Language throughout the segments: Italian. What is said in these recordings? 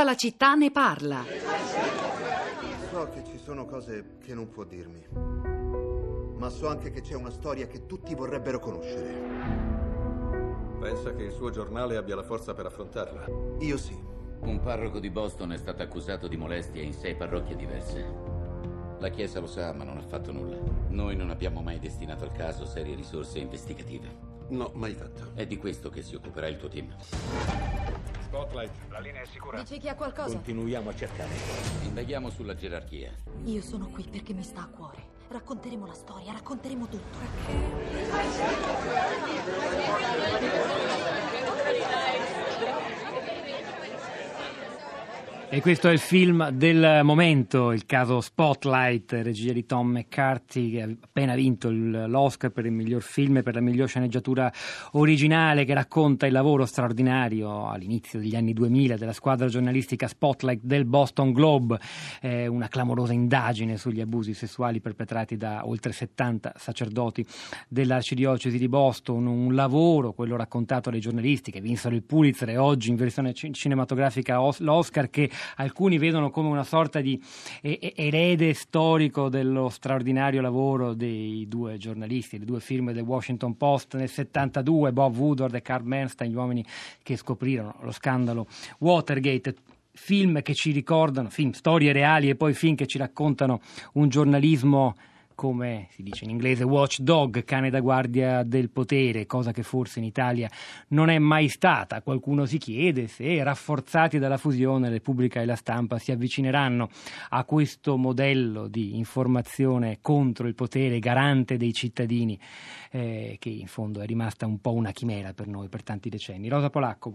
Tutta la città ne parla. So che ci sono cose che non può dirmi, ma so anche che c'è una storia che tutti vorrebbero conoscere. Pensa che il suo giornale abbia la forza per affrontarla? Io sì. Un parroco di Boston è stato accusato di molestia in sei parrocchie diverse. La Chiesa lo sa, ma non ha fatto nulla. Noi non abbiamo mai destinato al caso serie risorse investigative. No, mai fatto. È di questo che si occuperà il tuo team. Spotlight, la linea è sicura. Dici che ha qualcosa? Continuiamo a cercare. Indaghiamo sulla gerarchia. Io sono qui perché mi sta a cuore. Racconteremo la storia, racconteremo tutto. E questo è il film del momento, il caso Spotlight, regia di Tom McCarthy, che ha appena vinto l'Oscar per il miglior film e per la miglior sceneggiatura originale, che racconta il lavoro straordinario all'inizio degli anni 2000 della squadra giornalistica Spotlight del Boston Globe, eh, una clamorosa indagine sugli abusi sessuali perpetrati da oltre 70 sacerdoti dell'arcidiocesi di Boston, un lavoro, quello raccontato dai giornalisti che vinsero il Pulitzer e oggi in versione ci- cinematografica os- l'Oscar, che alcuni vedono come una sorta di e- e- erede storico dello straordinario lavoro dei due giornalisti, le due firme del Washington Post nel 72, Bob Woodward e Carl Bernstein, gli uomini che scoprirono lo scandalo Watergate. Film che ci ricordano, film, storie reali e poi film che ci raccontano un giornalismo come si dice in inglese watchdog, cane da guardia del potere, cosa che forse in Italia non è mai stata. Qualcuno si chiede se rafforzati dalla fusione Repubblica e la stampa si avvicineranno a questo modello di informazione contro il potere garante dei cittadini, eh, che in fondo è rimasta un po' una chimera per noi per tanti decenni. Rosa Polacco.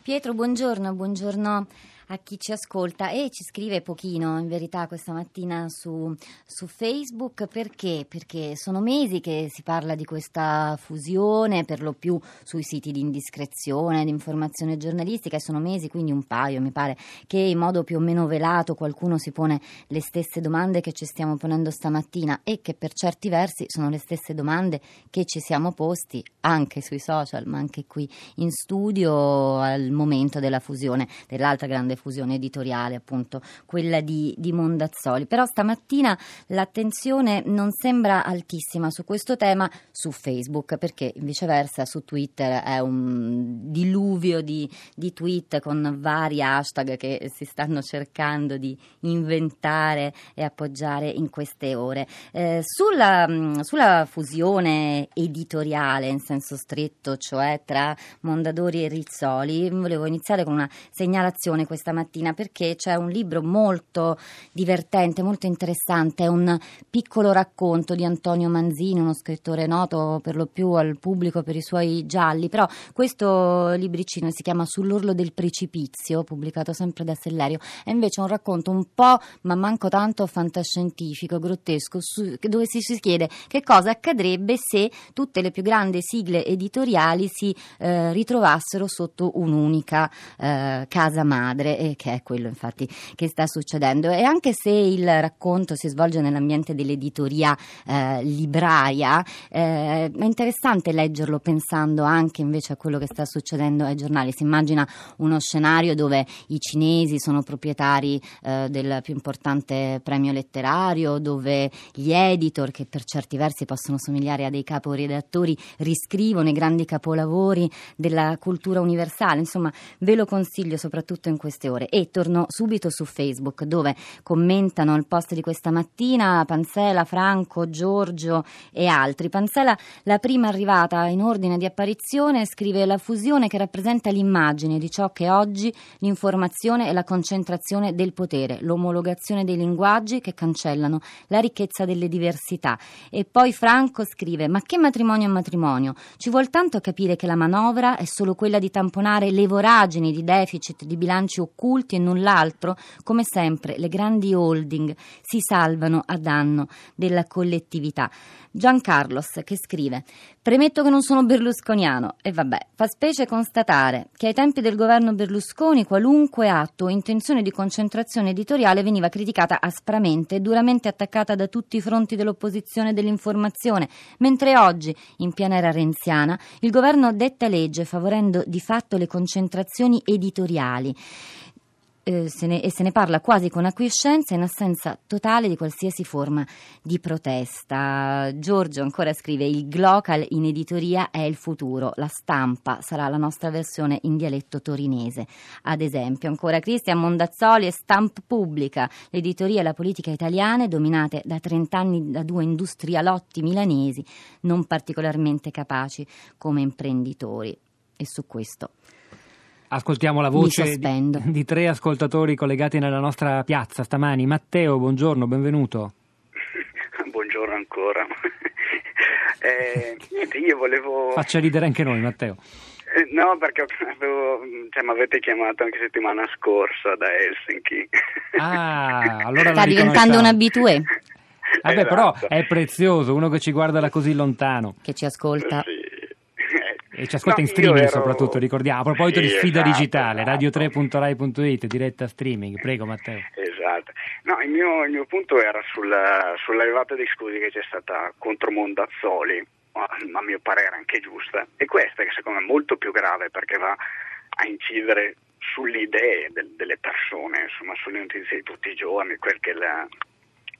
Pietro, buongiorno, buongiorno a chi ci ascolta e ci scrive pochino in verità questa mattina su, su Facebook perché? Perché sono mesi che si parla di questa fusione per lo più sui siti di indiscrezione, di informazione giornalistica e sono mesi, quindi un paio mi pare, che in modo più o meno velato qualcuno si pone le stesse domande che ci stiamo ponendo stamattina e che per certi versi sono le stesse domande che ci siamo posti anche sui social ma anche qui in studio al momento della fusione, dell'altra grande fusione editoriale, appunto quella di, di Mondazzoli. Però stamattina l'attenzione non sembra altissima su questo tema su Facebook, perché viceversa su Twitter è un diluvio di, di tweet con vari hashtag che si stanno cercando di inventare e appoggiare in queste ore. Eh, sulla, sulla fusione editoriale in senso stretto, cioè tra Mondadori e Rizzoli, volevo iniziare con una segnalazione questa mattina perché c'è un libro molto divertente, molto interessante, è un piccolo racconto di Antonio Manzini, uno scrittore noto per lo più al pubblico per i suoi gialli, però questo libricino si chiama Sull'orlo del precipizio, pubblicato sempre da Sellerio, è invece un racconto un po', ma manco tanto fantascientifico, grottesco, su- dove si si chiede che cosa accadrebbe se tutte le più grandi sigle editoriali si eh, ritrovassero sotto un'unica eh, casa madre, e che è quello infatti che sta succedendo. E anche se il racconto si svolge nell'ambiente dell'editoria eh, libraia, eh, è interessante leggerlo pensando anche invece a quello che sta succedendo ai giornali. Si immagina uno scenario dove i cinesi sono proprietari eh, del più importante premio letterario, dove gli editor, che per certi versi possono somigliare a dei caporedattori, riscrivono i grandi capolavori della cultura universale. Insomma, ve lo consiglio soprattutto in queste ore. E torno subito su Facebook dove commentano il post di questa mattina Panzela, Franco, Giorgio e altri. Panzela, la prima arrivata in ordine di apparizione, scrive la fusione che rappresenta l'immagine di ciò che oggi l'informazione e la concentrazione del potere, l'omologazione dei linguaggi che cancellano la ricchezza delle diversità. E poi Franco scrive: Ma che matrimonio è matrimonio? Ci vuol tanto capire che la manovra è solo quella di tamponare le voragini di deficit di bilanci occulti e null'altro? Come sempre, le grandi holding si salvano a danno della collettività. Giancarlos che scrive: Premetto che non sono berlusconiano e vabbè, fa specie constatare che ai tempi del governo Berlusconi qualunque atto o intenzione di concentrazione editoriale veniva criticata aspramente e duramente attaccata da tutti i fronti dell'opposizione e dell'informazione, mentre oggi, in piena era renziana, il governo detta legge favorendo di fatto le concentrazioni editoriali. Eh, se ne, e se ne parla quasi con acquiescenza in assenza totale di qualsiasi forma di protesta. Giorgio ancora scrive il Glocal in editoria è il futuro, la stampa sarà la nostra versione in dialetto torinese. Ad esempio, ancora Cristian Mondazzoli e Stamp Pubblica, l'editoria e la politica italiane dominate da 30 anni da due industrialotti milanesi non particolarmente capaci come imprenditori. E su questo Ascoltiamo la voce di, di, tre ascoltatori collegati nella nostra piazza stamani. Matteo, buongiorno, benvenuto. buongiorno ancora. eh, niente, io volevo... Faccia ridere anche noi, Matteo. Eh, no, perché avevo, cioè, mi avete chiamato anche settimana scorsa da Helsinki. Ah, allora Sta diventando un abitué. Vabbè, esatto. però è prezioso, uno che ci guarda da così lontano. Che ci ascolta. Sì. E ci ascolta no, in streaming ero... soprattutto, ricordiamo. A proposito sì, di sfida esatto, digitale, esatto. radio3.rai.it, diretta streaming. Prego Matteo. Esatto. No, il mio, il mio punto era sulla, sull'arrivata dei scudi che c'è stata contro Mondazzoli, a mio parere anche giusta, e questa che secondo me è molto più grave perché va a incidere sulle idee del, delle persone, insomma, sulle notizie di tutti i giorni, quel che, la,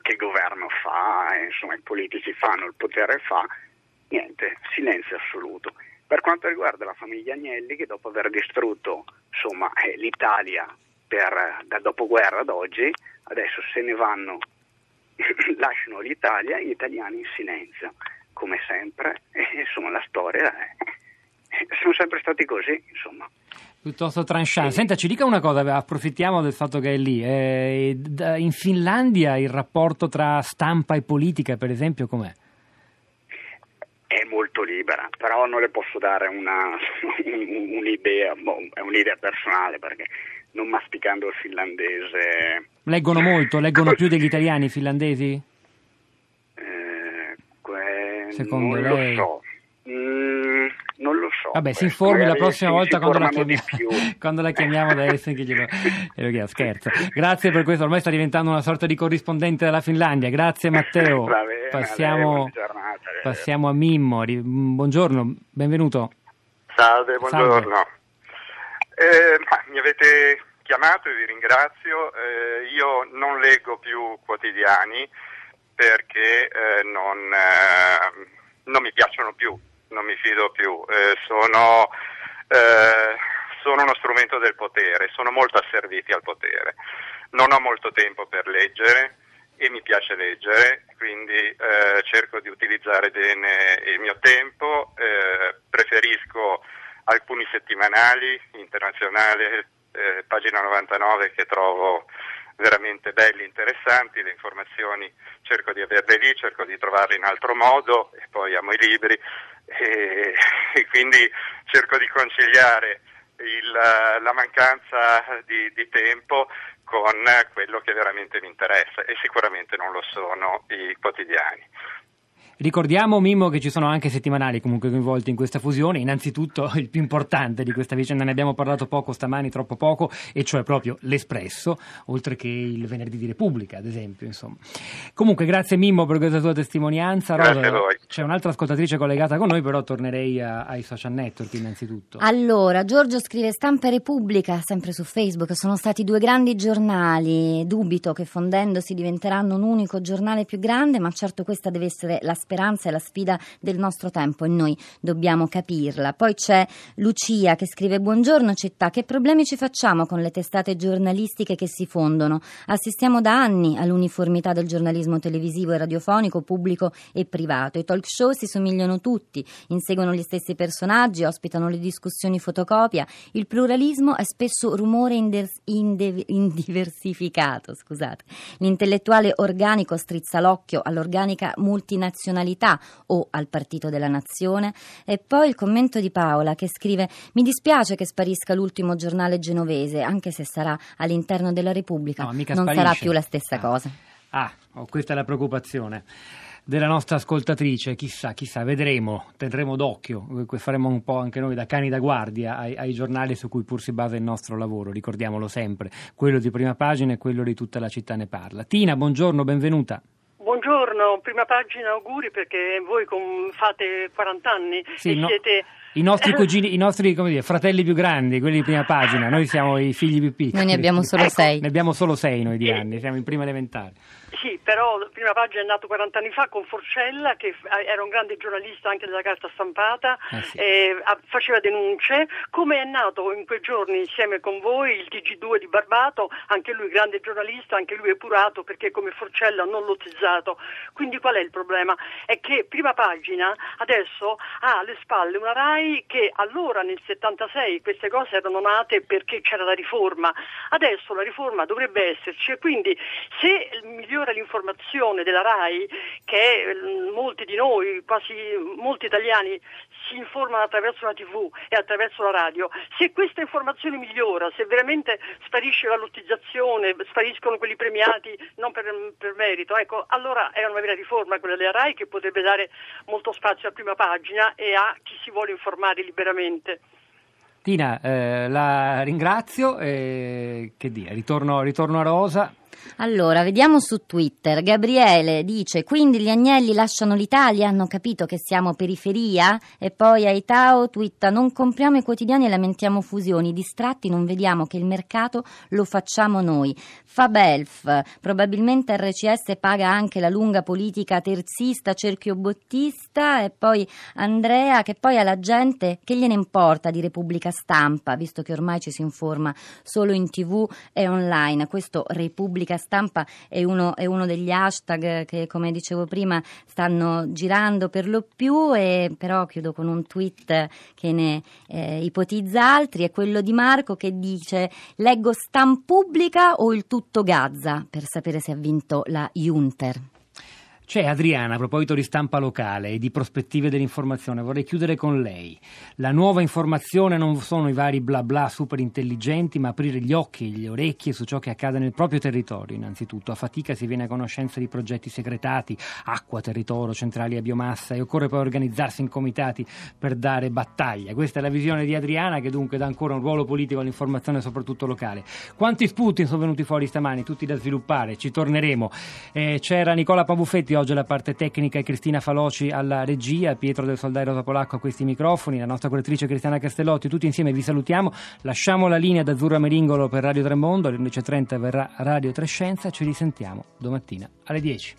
che il governo fa, insomma, i politici fanno, il potere fa, niente, silenzio assoluto. Per quanto riguarda la famiglia Agnelli, che dopo aver distrutto insomma, eh, l'Italia per, dal dopoguerra ad oggi, adesso se ne vanno, lasciano l'Italia, gli italiani in silenzio, come sempre, e insomma la storia è, sono sempre stati così, insomma. Piuttosto tranchant. Senta, ci dica una cosa, approfittiamo del fatto che è lì. Eh, in Finlandia il rapporto tra stampa e politica, per esempio, com'è? Libera, però non le posso dare una, un'idea, boh, è un'idea personale perché non masticando il finlandese... Leggono molto, leggono più degli italiani finlandesi? Eh, que... Secondo non lei? Lo so. Mm, non lo so. Vabbè, si informi la prossima volta quando la, chiamiamo, quando la, chiamiamo, da Helsinki. Glielo, glielo chiedo, scherzo. Grazie per questo, ormai sta diventando una sorta di corrispondente della Finlandia. Grazie Matteo. Bene, passiamo, giornata, passiamo, a Mimmo. Buongiorno, benvenuto. Salve, buongiorno. Salve. Eh, mi avete chiamato e vi ringrazio. Eh, io non leggo più quotidiani perché eh, non, eh, non mi piacciono più non mi fido più, eh, sono, eh, sono uno strumento del potere, sono molto asserviti al potere. Non ho molto tempo per leggere e mi piace leggere, quindi eh, cerco di utilizzare bene il mio tempo, eh, preferisco alcuni settimanali, internazionale, eh, pagina 99 che trovo veramente belli, interessanti, le informazioni cerco di averle lì, cerco di trovarle in altro modo e poi amo i libri e, e quindi cerco di conciliare il, la mancanza di, di tempo con quello che veramente mi interessa e sicuramente non lo sono i quotidiani. Ricordiamo, Mimmo, che ci sono anche settimanali comunque coinvolti in questa fusione. Innanzitutto il più importante di questa vicenda, ne abbiamo parlato poco stamani, troppo poco, e cioè proprio l'Espresso, oltre che il venerdì di Repubblica, ad esempio. Insomma. Comunque, grazie Mimmo per questa tua testimonianza. Rosa, grazie a voi. C'è un'altra ascoltatrice collegata con noi, però tornerei a, ai social network innanzitutto. Allora, Giorgio scrive Stampa Repubblica, sempre su Facebook, sono stati due grandi giornali. Dubito che fondendosi diventeranno un unico giornale più grande, ma certo questa deve essere la speranza e la sfida del nostro tempo e noi dobbiamo capirla. Poi c'è Lucia che scrive Buongiorno città, che problemi ci facciamo con le testate giornalistiche che si fondono? Assistiamo da anni all'uniformità del giornalismo televisivo e radiofonico, pubblico e privato. I talk show si somigliano tutti, inseguono gli stessi personaggi, ospitano le discussioni fotocopia. Il pluralismo è spesso rumore inders- inde- indiversificato. Scusate. L'intellettuale organico strizza l'occhio all'organica multinazionale nazionalità o al partito della nazione. E poi il commento di Paola che scrive: Mi dispiace che sparisca l'ultimo giornale genovese, anche se sarà all'interno della Repubblica. No, non sparisce. sarà più la stessa ah. cosa. Ah, oh, questa è la preoccupazione della nostra ascoltatrice, chissà, chissà, vedremo, terremo d'occhio, faremo un po' anche noi da cani da guardia ai, ai, giornali su cui pur si basa il nostro lavoro, ricordiamolo sempre, quello di prima pagina e quello di tutta la città ne parla. Tina, buongiorno, benvenuta. Buongiorno, prima pagina auguri perché voi con, fate 40 anni sì, e no. siete I nostri cugini, i nostri dire, fratelli più grandi, quelli di prima pagina, noi siamo i figli più piccoli. Noi ne abbiamo solo ecco. sei. Ne abbiamo solo sei noi di anni, siamo in prima elementare. Sì, però prima pagina è nato 40 anni fa con Forcella, che era un grande giornalista anche della carta stampata, eh sì. eh, faceva denunce. Come è nato in quei giorni insieme con voi il TG2 di Barbato, anche lui grande giornalista, anche lui epurato perché come Forcella non lottizzato. Quindi qual è il problema? È che prima pagina adesso ha alle spalle una RAI che allora nel 76 queste cose erano nate perché c'era la riforma. Adesso la riforma dovrebbe esserci e quindi se migliora l'informazione della RAI, che mm, molti di noi, quasi molti italiani, si informano attraverso la TV e attraverso la radio, se questa informazione migliora, se veramente sparisce la lottizzazione, spariscono quelli premiati non per, per merito, ecco, allora è una vera riforma quella della RAI che potrebbe dare molto spazio a prima pagina e a chi si vuole informare liberamente. Tina, eh, la ringrazio e che dire, ritorno, ritorno a Rosa. Allora, vediamo su Twitter. Gabriele dice: Quindi gli agnelli lasciano l'Italia? Hanno capito che siamo periferia? E poi Aitao twitta: Non compriamo i quotidiani e lamentiamo fusioni. Distratti non vediamo che il mercato lo facciamo noi. Fabelf, probabilmente RCS paga anche la lunga politica terzista, cerchio bottista. E poi Andrea, che poi alla gente che gliene importa di Repubblica Stampa, visto che ormai ci si informa solo in tv e online. Questo Repubblica Repubblica Stampa è uno, è uno, degli hashtag che, come dicevo prima, stanno girando per lo più, e però chiudo con un tweet che ne eh, ipotizza altri, è quello di Marco che dice leggo Stampubblica o il tutto Gaza per sapere se ha vinto la Junter. C'è Adriana, a proposito di stampa locale e di prospettive dell'informazione, vorrei chiudere con lei. La nuova informazione non sono i vari bla bla super intelligenti, ma aprire gli occhi e le orecchie su ciò che accade nel proprio territorio, innanzitutto. A fatica si viene a conoscenza di progetti segretati, acqua, territorio, centrali a biomassa e occorre poi organizzarsi in comitati per dare battaglia. Questa è la visione di Adriana, che dunque dà ancora un ruolo politico all'informazione, soprattutto locale. Quanti spunti sono venuti fuori stamani, tutti da sviluppare, ci torneremo. Eh, c'era Nicola Pabuffetti oggi alla parte tecnica e Cristina Faloci alla regia, Pietro del Soldai Rosa Polacco a questi microfoni, la nostra curatrice Cristiana Castellotti, tutti insieme vi salutiamo, lasciamo la linea da Azzurra Meringolo per Radio Tremondo, alle 11.30 verrà Radio Trescenza, ci risentiamo domattina alle 10.